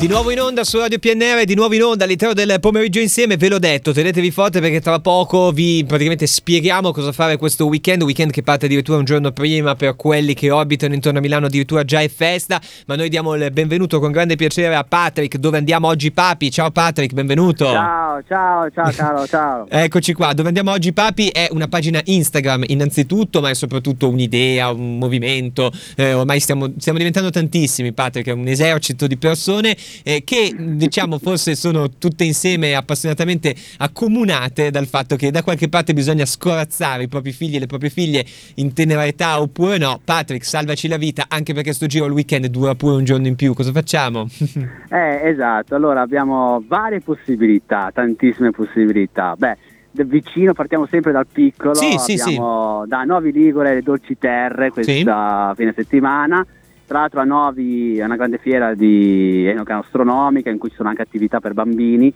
Di nuovo in onda su Radio PNR, di nuovo in onda all'interno del pomeriggio insieme, ve l'ho detto, tenetevi forte perché tra poco vi praticamente spieghiamo cosa fare questo weekend, weekend che parte addirittura un giorno prima per quelli che orbitano intorno a Milano, addirittura già è festa, ma noi diamo il benvenuto con grande piacere a Patrick, dove andiamo oggi Papi, ciao Patrick, benvenuto. Ciao, ciao, ciao caro, ciao. Eccoci qua, dove andiamo oggi Papi è una pagina Instagram innanzitutto, ma è soprattutto un'idea, un movimento, eh, ormai stiamo, stiamo diventando tantissimi Patrick, è un esercito di persone eh, che diciamo forse sono tutte insieme appassionatamente accomunate dal fatto che da qualche parte bisogna scorazzare i propri figli e le proprie figlie in tenera età oppure no. Patrick, salvaci la vita anche perché sto giro il weekend dura pure un giorno in più, cosa facciamo? eh, esatto, allora abbiamo varie possibilità, tantissime possibilità. Beh, vicino partiamo sempre dal piccolo, sì, sì, sì. da Novi Ligure le Dolci Terre questa fine settimana tra l'altro a Novi è una grande fiera di enogastronomica in cui ci sono anche attività per bambini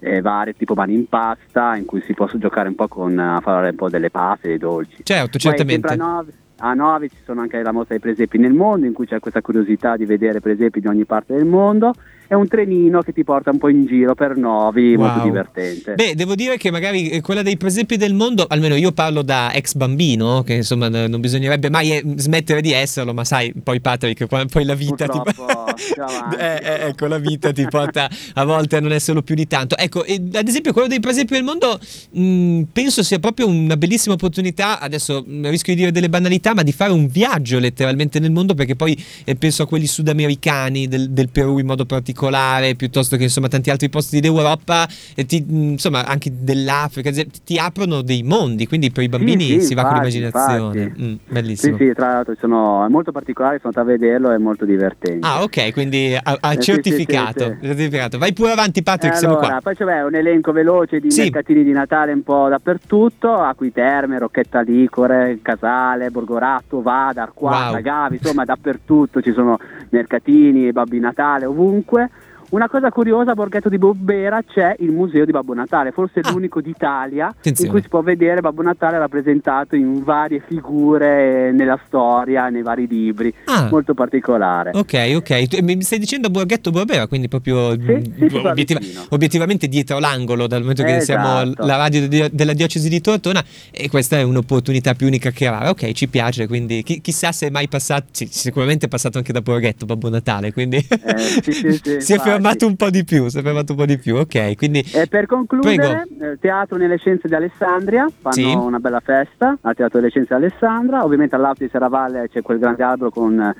eh, varie, tipo mani in pasta, in cui si può giocare un po' con a fare un po' delle paste, dei dolci. Certo, certamente. Poi, a Novi, a Novi ci sono anche la mostra dei presepi nel mondo, in cui c'è questa curiosità di vedere presepi di ogni parte del mondo è un trenino che ti porta un po' in giro per Novi, wow. molto divertente. Beh, devo dire che magari eh, quella dei presepi del mondo, almeno io parlo da ex bambino, che insomma non bisognerebbe mai eh, smettere di esserlo, ma sai, poi Patrick, poi la vita ti eh, eh, ecco, la vita ti porta a volte a non esserlo più di tanto. Ecco, ad esempio quello dei presepi del mondo mh, mm, penso sia proprio una bellissima opportunità, adesso mh, mm, rischio di dire delle banalità, ma di fare un viaggio letteralmente nel mondo perché poi eh, penso a quelli sudamericani del, del Perù in modo particolare particolare, piuttosto che insomma tanti altri posti d'Europa, e ti, insomma anche dell'Africa, ti aprono dei mondi, quindi per i bambini sì, sì, si infatti, va con l'immaginazione. Mm, bellissimo. Sì, sì, tra l'altro sono, è molto particolare, sono andato a vederlo, è molto divertente. Ah, ok, quindi ha, ha eh, certificato, sì, certificato. Vai pure avanti Patrick, eh, siamo allora, qua. Poi c'è un elenco veloce di mercatini di Natale un po' dappertutto, Acquiterme, Rocchetta Licore, Casale, Borgoratto, Vada, Arquata, wow. Gavi, insomma dappertutto ci sono mercatini, Babbi Natale, ovunque. Una cosa curiosa a Borghetto di Bobbera c'è il museo di Babbo Natale, forse ah. l'unico d'Italia Attenzione. in cui si può vedere Babbo Natale rappresentato in varie figure nella storia, nei vari libri, ah. molto particolare. Ok, ok, mi stai dicendo Borghetto Bobbera, quindi proprio sì, sì, obiettiva- obiettivamente dietro l'angolo dal momento che esatto. siamo la radio de- della diocesi di Tortona e questa è un'opportunità più unica che rara. Ok, ci piace, quindi chi- chissà se è mai passato, sì, sicuramente è passato anche da Borghetto Babbo Natale, quindi eh, sì, sì, si è fermato un po' di più, si è fermato un po' di più, ok. Quindi... E per concludere, Prego. Eh, Teatro nelle Scienze di Alessandria, fanno sì. una bella festa al Teatro delle Scienze di Alessandria, ovviamente all'Alto di Serravalle c'è quel grande albero con, eh,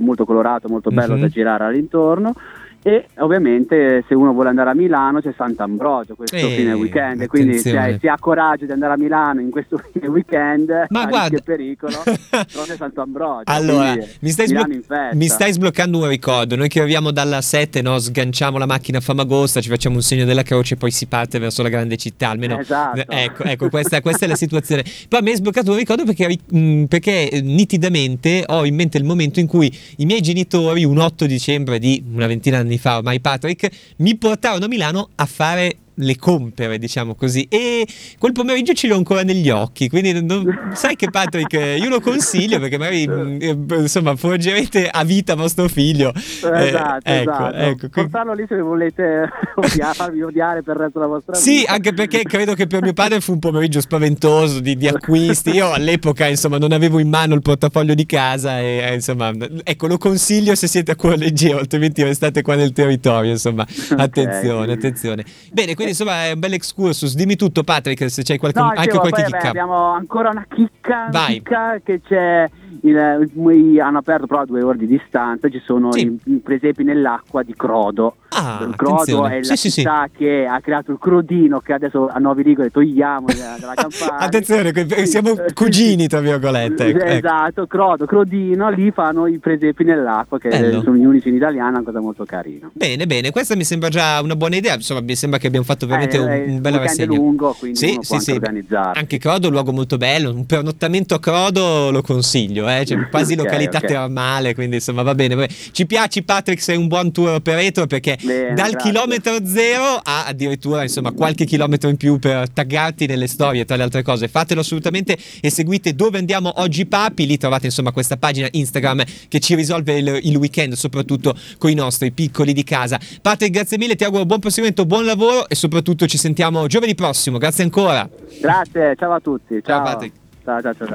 molto colorato, molto bello mm-hmm. da girare all'intorno e ovviamente se uno vuole andare a Milano c'è Sant'Ambrogio questo eh, fine weekend quindi se, si ha coraggio di andare a Milano in questo fine weekend ma guarda pericolo c'è Sant'Ambrogio allora mi stai, sblo- mi stai, sbloccando un ricordo. Noi che arriviamo dalla 7 no, sganciamo la macchina a Famagosta ci facciamo un segno della croce e poi si parte verso la grande città almeno esatto. ecco, ecco questa, questa, è la situazione. Poi mi hai sbloccato un ricordo perché, mh, perché eh, nitidamente ho in mente il momento in cui i miei genitori un 8 dicembre di una ventina di anni anni fa ormai Patrick, mi portarono a Milano a fare le compere, diciamo così. E quel pomeriggio ce l'ho ancora negli occhi. Quindi, non, sai che Patrick, io lo consiglio perché magari eh, insomma forgerete a vita vostro figlio. Eh, esatto, eh, ecco, esatto. Ecco, Portarlo lì se volete odiare, farvi odiare per il resto della vostra vita. Sì, anche perché credo che per mio padre fu un pomeriggio spaventoso di, di acquisti. Io all'epoca, insomma, non avevo in mano il portafoglio di casa e eh, insomma, ecco, lo consiglio se siete a cuore leggero, altrimenti restate qua nel territorio, insomma. Attenzione, okay. attenzione. Bene, quindi insomma è un bel excursus. Dimmi tutto, Patrick, se c'hai qualche, no, anche dicevo, qualche chicca. abbiamo ancora una chicca, una chicca che c'è il, hanno aperto però a due ore di distanza, ci sono sì. i, i presepi nell'acqua di Crodo. Ah, Crodo attenzione. è la sì, città sì, che ha creato il Crodino che adesso a Novi Ligure togliamo dalla campagna. attenzione, siamo cugini tra virgolette. Ecco, ecco. Esatto, Crodo, Crodino, lì fanno i presepi nell'acqua che Bello. sono gli unici in italiano, è una cosa molto carina. Bene, bene, questa mi sembra già una buona idea, insomma mi sembra che abbiamo fatto veramente eh, un, un bel rassegno. È lungo, quindi sì, sì, sì. Anche Crodo è un luogo molto bello, un pernottamento a Crodo lo consiglio eh? cioè, quasi okay, località okay. termale, quindi insomma va bene. Ci piaci Patrick, sei un buon tour operator perché bene, dal grazie. chilometro zero a addirittura insomma qualche chilometro in più per taggarti nelle storie, tra le altre cose. Fatelo assolutamente e seguite dove andiamo oggi papi, lì trovate insomma questa pagina Instagram che ci risolve il, il weekend, soprattutto con i nostri piccoli di casa. Patrick, grazie mille, ti auguro buon proseguimento, buon lavoro e soprattutto ci sentiamo giovedì prossimo. Grazie ancora. Grazie, ciao a tutti. Ciao, ciao Patrick. ciao ciao ciao.